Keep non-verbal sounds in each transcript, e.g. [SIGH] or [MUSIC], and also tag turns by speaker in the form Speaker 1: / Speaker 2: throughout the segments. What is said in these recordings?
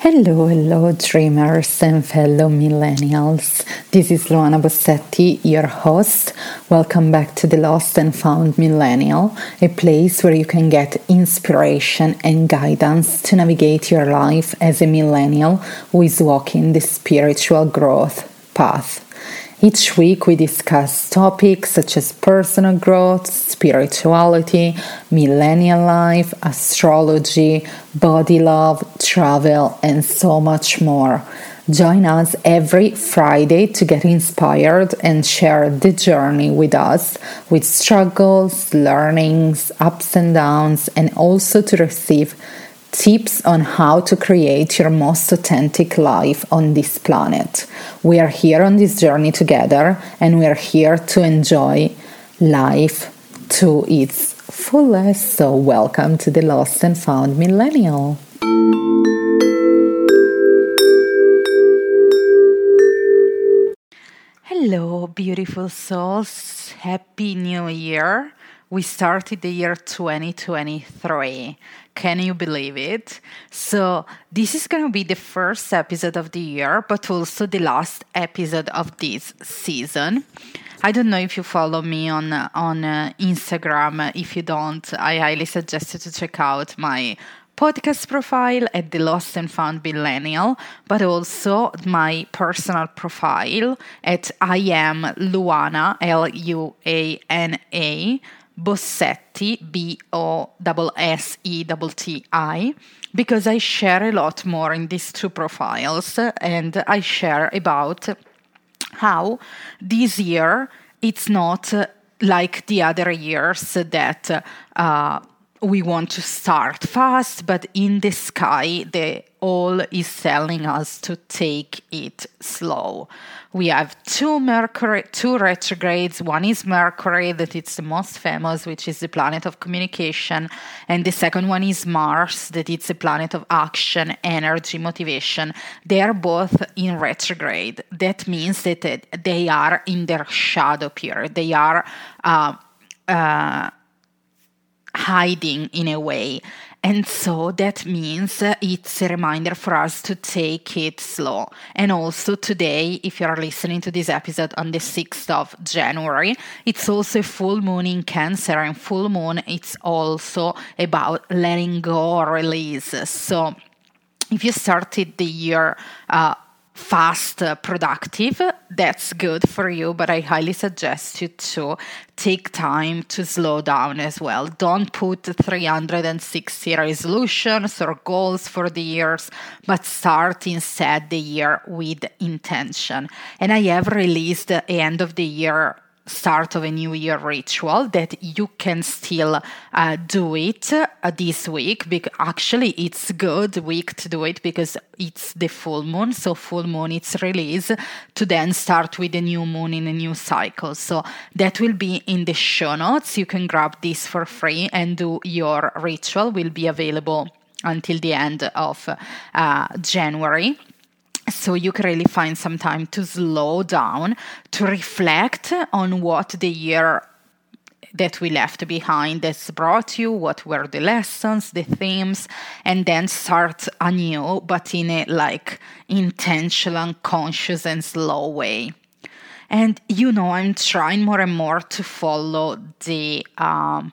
Speaker 1: Hello, hello, dreamers and fellow millennials. This is Luana Bosetti, your host. Welcome back to the Lost and Found Millennial, a place where you can get inspiration and guidance to navigate your life as a millennial who is walking the spiritual growth path. Each week, we discuss topics such as personal growth, spirituality, millennial life, astrology, body love, travel, and so much more. Join us every Friday to get inspired and share the journey with us with struggles, learnings, ups and downs, and also to receive tips on how to create your most authentic life on this planet. We are here on this journey together and we are here to enjoy life to its fullest. So, welcome to the Lost and Found Millennial. Hello, beautiful souls. Happy New Year. We started the year 2023. Can you believe it? So, this is going to be the first episode of the year, but also the last episode of this season. I don't know if you follow me on on uh, Instagram. If you don't, I highly suggest you to check out my podcast profile at the Lost and Found Millennial, but also my personal profile at I am Luana L U A N A Bosetti, B O S E T T I, because I share a lot more in these two profiles and I share about how this year it's not like the other years that uh, we want to start fast, but in the sky, the all is telling us to take it slow. We have two Mercury, two retrogrades. One is Mercury, that it's the most famous, which is the planet of communication, and the second one is Mars, that it's a planet of action, energy, motivation. They are both in retrograde. That means that they are in their shadow period. They are. Uh, uh, hiding in a way. And so that means it's a reminder for us to take it slow. And also today, if you're listening to this episode on the 6th of January, it's also full moon in Cancer. And full moon, it's also about letting go or release. So if you started the year, uh, fast, uh, productive, that's good for you. But I highly suggest you to take time to slow down as well. Don't put 360 resolutions or goals for the years, but start instead the year with intention. And I have released the end of the year start of a new year ritual that you can still uh, do it uh, this week because actually it's good week to do it because it's the full moon. So full moon it's release to then start with the new moon in a new cycle. So that will be in the show notes. You can grab this for free and do your ritual. Will be available until the end of uh, january so you can really find some time to slow down, to reflect on what the year that we left behind has brought you, what were the lessons, the themes, and then start anew, but in a like intentional, conscious, and slow way. And you know, I'm trying more and more to follow the um,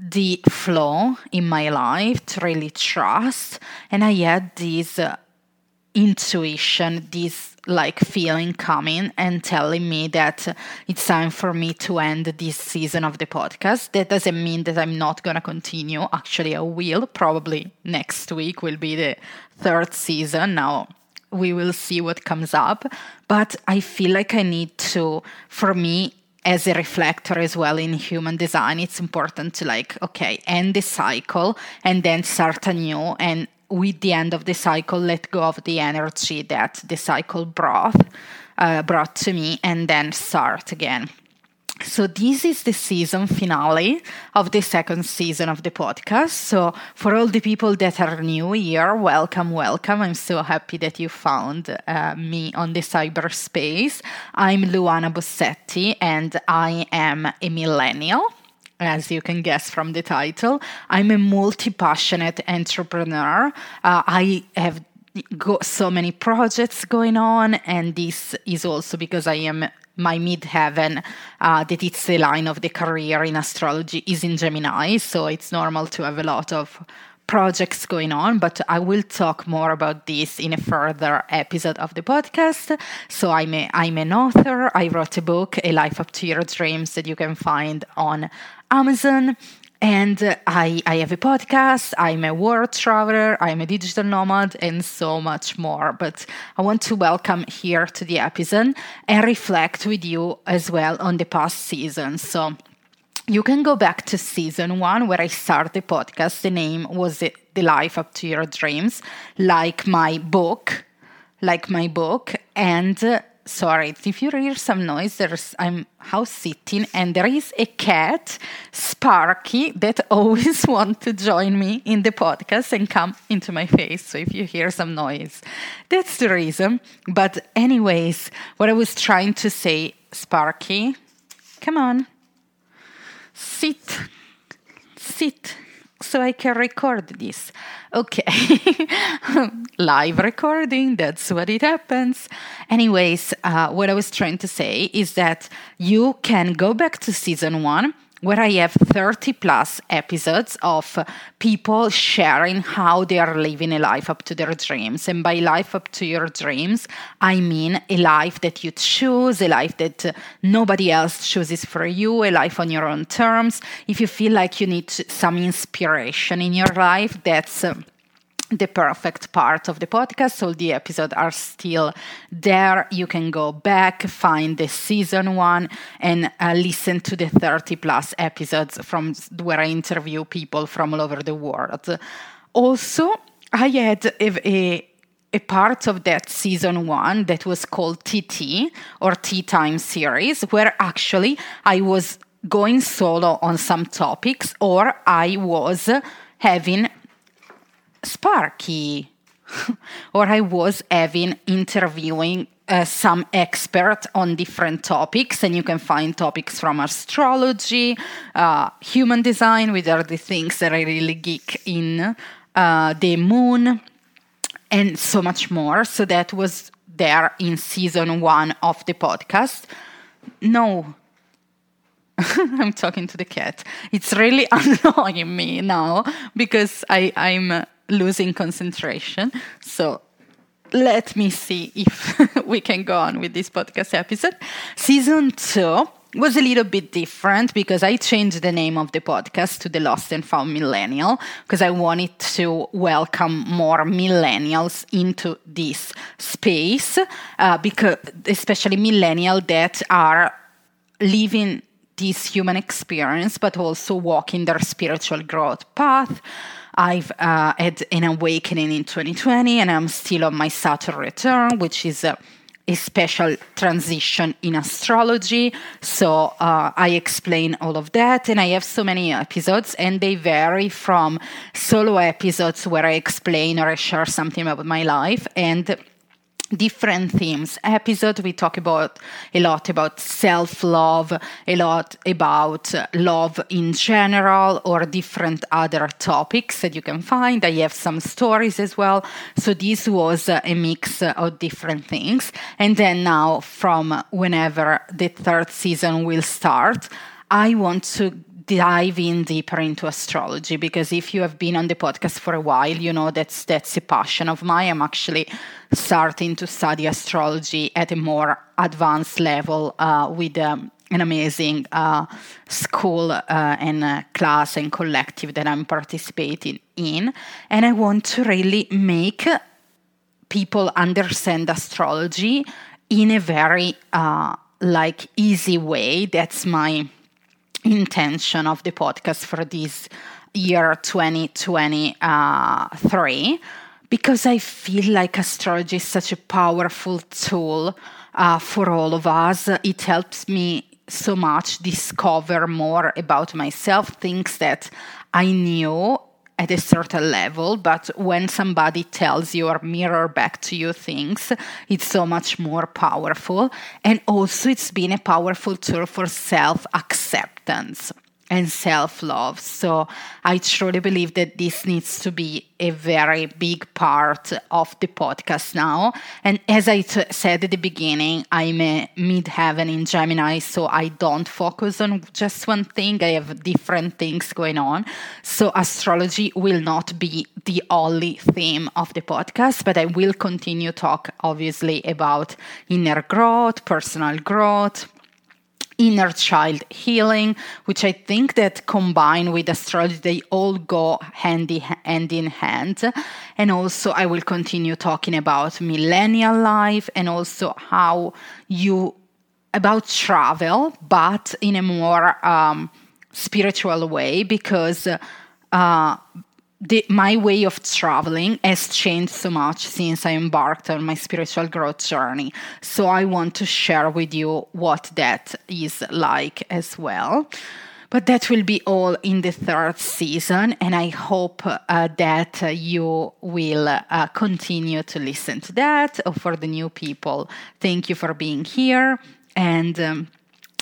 Speaker 1: the flow in my life, to really trust. And I had this. Uh, intuition, this like feeling coming and telling me that it's time for me to end this season of the podcast. That doesn't mean that I'm not going to continue. Actually, I will. Probably next week will be the third season. Now, we will see what comes up. But I feel like I need to, for me, as a reflector as well in human design, it's important to like, okay, end the cycle and then start anew and with the end of the cycle, let go of the energy that the cycle brought, uh, brought to me, and then start again. So, this is the season finale of the second season of the podcast. So, for all the people that are new here, welcome, welcome. I'm so happy that you found uh, me on the cyberspace. I'm Luana Bosetti and I am a millennial as you can guess from the title. I'm a multi passionate entrepreneur. Uh, I have go, so many projects going on, and this is also because I am my midheaven uh, that it's the line of the career in astrology is in Gemini, so it's normal to have a lot of projects going on, but I will talk more about this in a further episode of the podcast. So I'm a, I'm an author. I wrote a book, A Life Up to Your Dreams, that you can find on Amazon. And I, I have a podcast, I'm a world traveler, I'm a digital nomad, and so much more. But I want to welcome here to the episode and reflect with you as well on the past season. So you can go back to season one where I started the podcast. The name was The Life Up to Your Dreams, like my book, like my book. And uh, sorry if you hear some noise there's i'm house sitting and there is a cat sparky that [LAUGHS] always want to join me in the podcast and come into my face so if you hear some noise that's the reason but anyways what i was trying to say sparky come on sit sit so I can record this. Okay, [LAUGHS] live recording, that's what it happens. Anyways, uh, what I was trying to say is that you can go back to season one where I have 30 plus episodes of people sharing how they are living a life up to their dreams. And by life up to your dreams, I mean a life that you choose, a life that uh, nobody else chooses for you, a life on your own terms. If you feel like you need some inspiration in your life, that's um, the perfect part of the podcast. All the episodes are still there. You can go back, find the season one, and uh, listen to the 30 plus episodes from where I interview people from all over the world. Also, I had a, a a part of that season one that was called TT or Tea Time series, where actually I was going solo on some topics or I was having Sparky. [LAUGHS] or I was having interviewing uh, some expert on different topics, and you can find topics from astrology, uh, human design, which are the things that I really geek in, uh, the moon, and so much more. So that was there in season one of the podcast. No, [LAUGHS] I'm talking to the cat. It's really [LAUGHS] annoying me now because I, I'm losing concentration. So let me see if [LAUGHS] we can go on with this podcast episode. Season two was a little bit different because I changed the name of the podcast to the Lost and Found Millennial because I wanted to welcome more millennials into this space, uh, because especially millennials that are living this human experience but also walking their spiritual growth path I've uh, had an awakening in 2020 and I'm still on my Saturn return, which is a, a special transition in astrology. So uh, I explain all of that, and I have so many episodes, and they vary from solo episodes where I explain or I share something about my life and different themes. Episode we talk about a lot about self-love a lot about love in general or different other topics that you can find. I have some stories as well. So this was a mix of different things. And then now from whenever the third season will start i want to dive in deeper into astrology because if you have been on the podcast for a while, you know that's that's a passion of mine. I'm actually starting to study astrology at a more advanced level uh, with um, an amazing uh, school uh, and uh, class and collective that I'm participating in, and I want to really make people understand astrology in a very uh, like easy way. That's my intention of the podcast for this year 2023 uh, because I feel like astrology is such a powerful tool uh, for all of us. It helps me so much discover more about myself, things that I knew at a certain level, but when somebody tells you or mirror back to you things, it's so much more powerful. And also, it's been a powerful tool for self acceptance and self love. So I truly believe that this needs to be a very big part of the podcast now. And as I t- said at the beginning, I'm a midheaven in Gemini, so I don't focus on just one thing. I have different things going on. So astrology will not be the only theme of the podcast, but I will continue talk obviously about inner growth, personal growth, inner child healing, which I think that combined with astrology, they all go hand in, hand in hand. And also, I will continue talking about millennial life and also how you about travel, but in a more um, spiritual way, because uh, the, my way of traveling has changed so much since I embarked on my spiritual growth journey. So I want to share with you what that is like as well. But that will be all in the third season, and I hope uh, that uh, you will uh, continue to listen to that. For the new people, thank you for being here. And um,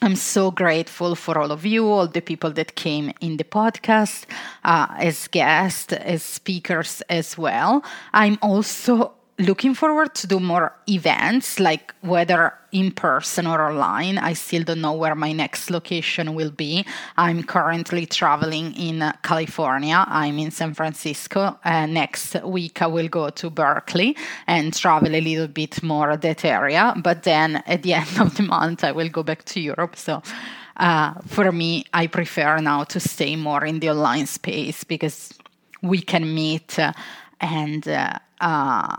Speaker 1: I'm so grateful for all of you, all the people that came in the podcast uh, as guests, as speakers as well. I'm also looking forward to do more events, like whether in person or online. I still don't know where my next location will be. I'm currently traveling in uh, California. I'm in San Francisco. Uh, next week, I will go to Berkeley and travel a little bit more that area. But then at the [LAUGHS] end of the month, I will go back to Europe. So uh, for me, I prefer now to stay more in the online space because we can meet uh, and uh, uh,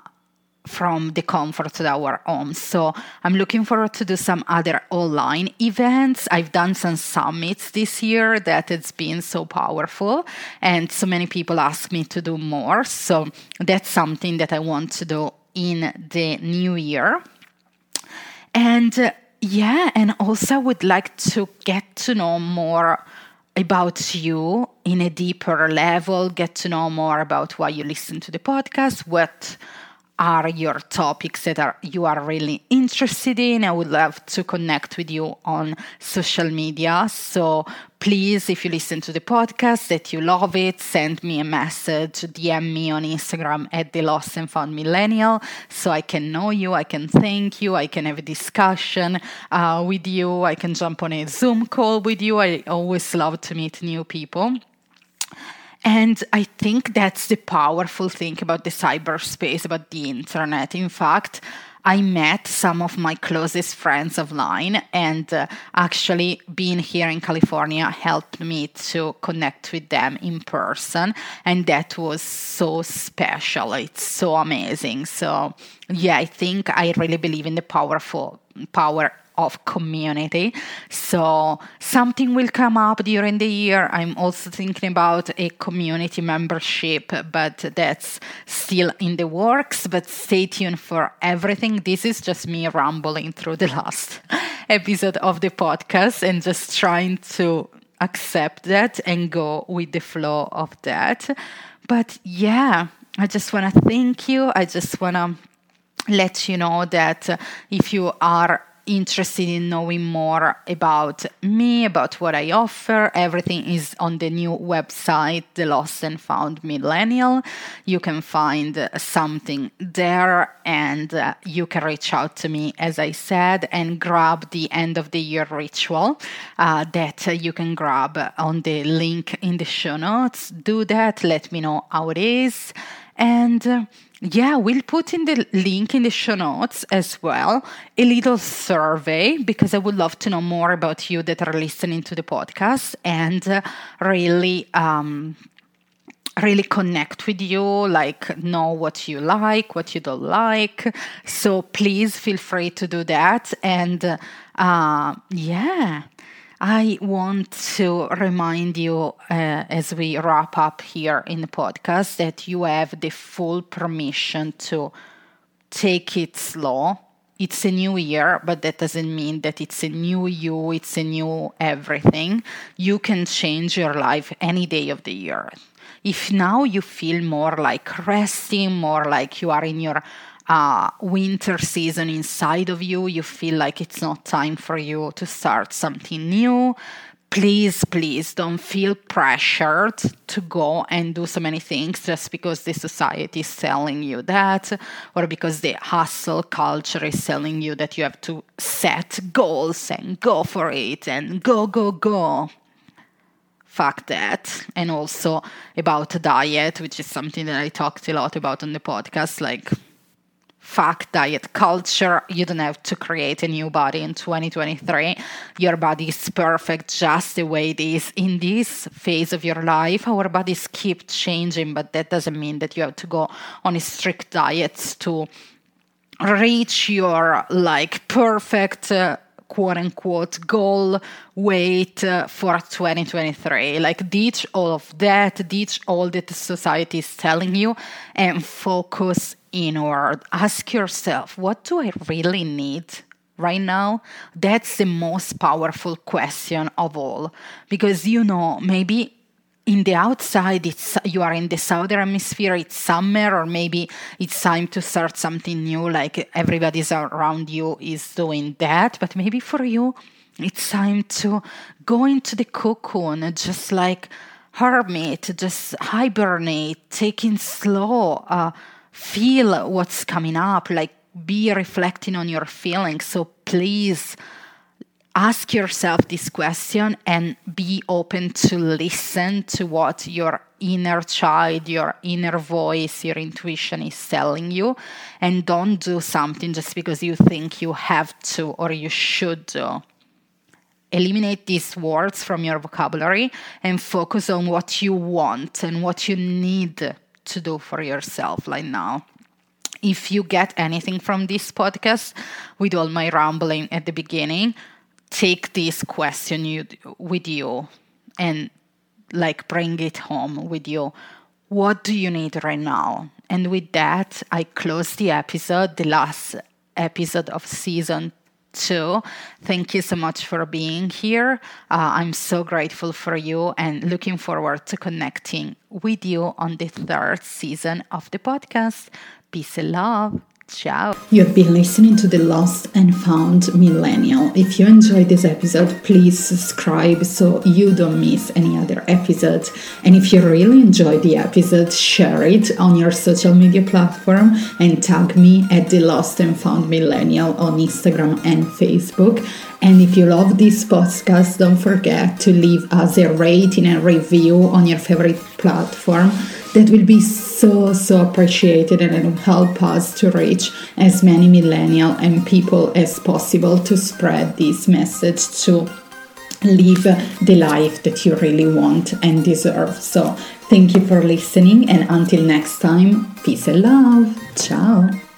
Speaker 1: from the comfort of our homes. So I'm looking forward to do some other online events. I've done some summits this year that it's been so powerful, and so many people ask me to do more. So that's something that I want to do in the new year. And uh, yeah, and also I would like to get to know more about you in a deeper level, get to know more about why you listen to the podcast, what are your topics that are you are really interested in. I would love to connect with you on social media. So please, if you listen to the podcast that you love it, send me a message, DM me on Instagram at the Lost and Found Millennial, so I can know you, I can thank you, I can have a discussion uh, with you, I can jump on a Zoom call with you. I always love to meet new people. And I think that's the powerful thing about the cyberspace, about the internet. In fact, I met some of my closest friends offline, and uh, actually, being here in California helped me to connect with them in person, and that was so special. It's so amazing. So, yeah, I think I really believe in the powerful power of community. So something will come up during the year. I'm also thinking about a community membership, but that's still in the works. But stay tuned for everything. This is just me rambling through the last [LAUGHS] episode of the podcast and just trying to accept that and go with the flow of that. But yeah, I just want to thank you. I just want to let you know that if you are interested in knowing more about me, about what I offer, everything is on the new website, The Lost and Found Millennial. You can find something there and uh, you can reach out to me, as I said, and grab the end of the year ritual uh, that you can grab on the link in the show notes. Do that, let me know how it is. And uh, yeah, we'll put in the link in the show notes as well a little survey because I would love to know more about you that are listening to the podcast and uh, really um, really connect with you, like know what you like, what you don't like. So please feel free to do that. And uh, yeah, I want to remind you uh, as we wrap up here in the podcast that you have the full permission to take it slow. It's a new year, but that doesn't mean that it's a new you, it's a new everything. You can change your life any day of the year. If now you feel more like resting, more like you are in your uh, winter season inside of you, you feel like it's not time for you to start something new, please, please don't feel pressured to go and do so many things just because the society is telling you that, or because the hustle culture is telling you that you have to set goals and go for it and go, go, go. Fuck that. And also about diet, which is something that I talked a lot about on the podcast. Like, fuck diet culture. You don't have to create a new body in 2023. Your body is perfect just the way it is in this phase of your life. Our bodies keep changing, but that doesn't mean that you have to go on a strict diets to reach your like perfect uh, quote unquote goal weight uh, for 2023 like ditch all of that ditch all that society is telling you and focus inward. Ask yourself, what do I really need right now? That's the most powerful question of all. Because you know, maybe in the outside it's you are in the southern hemisphere it's summer or maybe it's time to start something new like everybody's around you is doing that but maybe for you it's time to go into the cocoon just like hermit just hibernate taking slow uh, feel what's coming up, like be reflecting on your feelings. So please ask yourself this question and be open to listen to what your inner child, your inner voice, your intuition is telling you. And don't do something just because you think you have to or you should do. Eliminate these words from your vocabulary and focus on what you want and what you need to do for yourself right now. If you get anything from this podcast, with all my rambling at the beginning, take this question you, with you and like bring it home with you. What do you need right now? And with that, I close the episode, the last episode of season two. Thank you so much for being here. Uh, I'm so grateful for you and looking forward to connecting with you on the third season of the podcast. Peace and love. Ciao.
Speaker 2: You've been listening to The Lost and Found Millennial. If you enjoyed this episode, please subscribe so you don't miss any other episodes. And if you really enjoyed the episode, share it on your social media platform and tag me at The Lost and Found Millennial on Instagram and Facebook. And if you love this podcast, don't forget to leave us a rating and review on your favorite platform that will be so so appreciated and it will help us to reach as many millennial and people as possible to spread this message to live the life that you really want and deserve. So thank you for listening and until next time peace and love. Ciao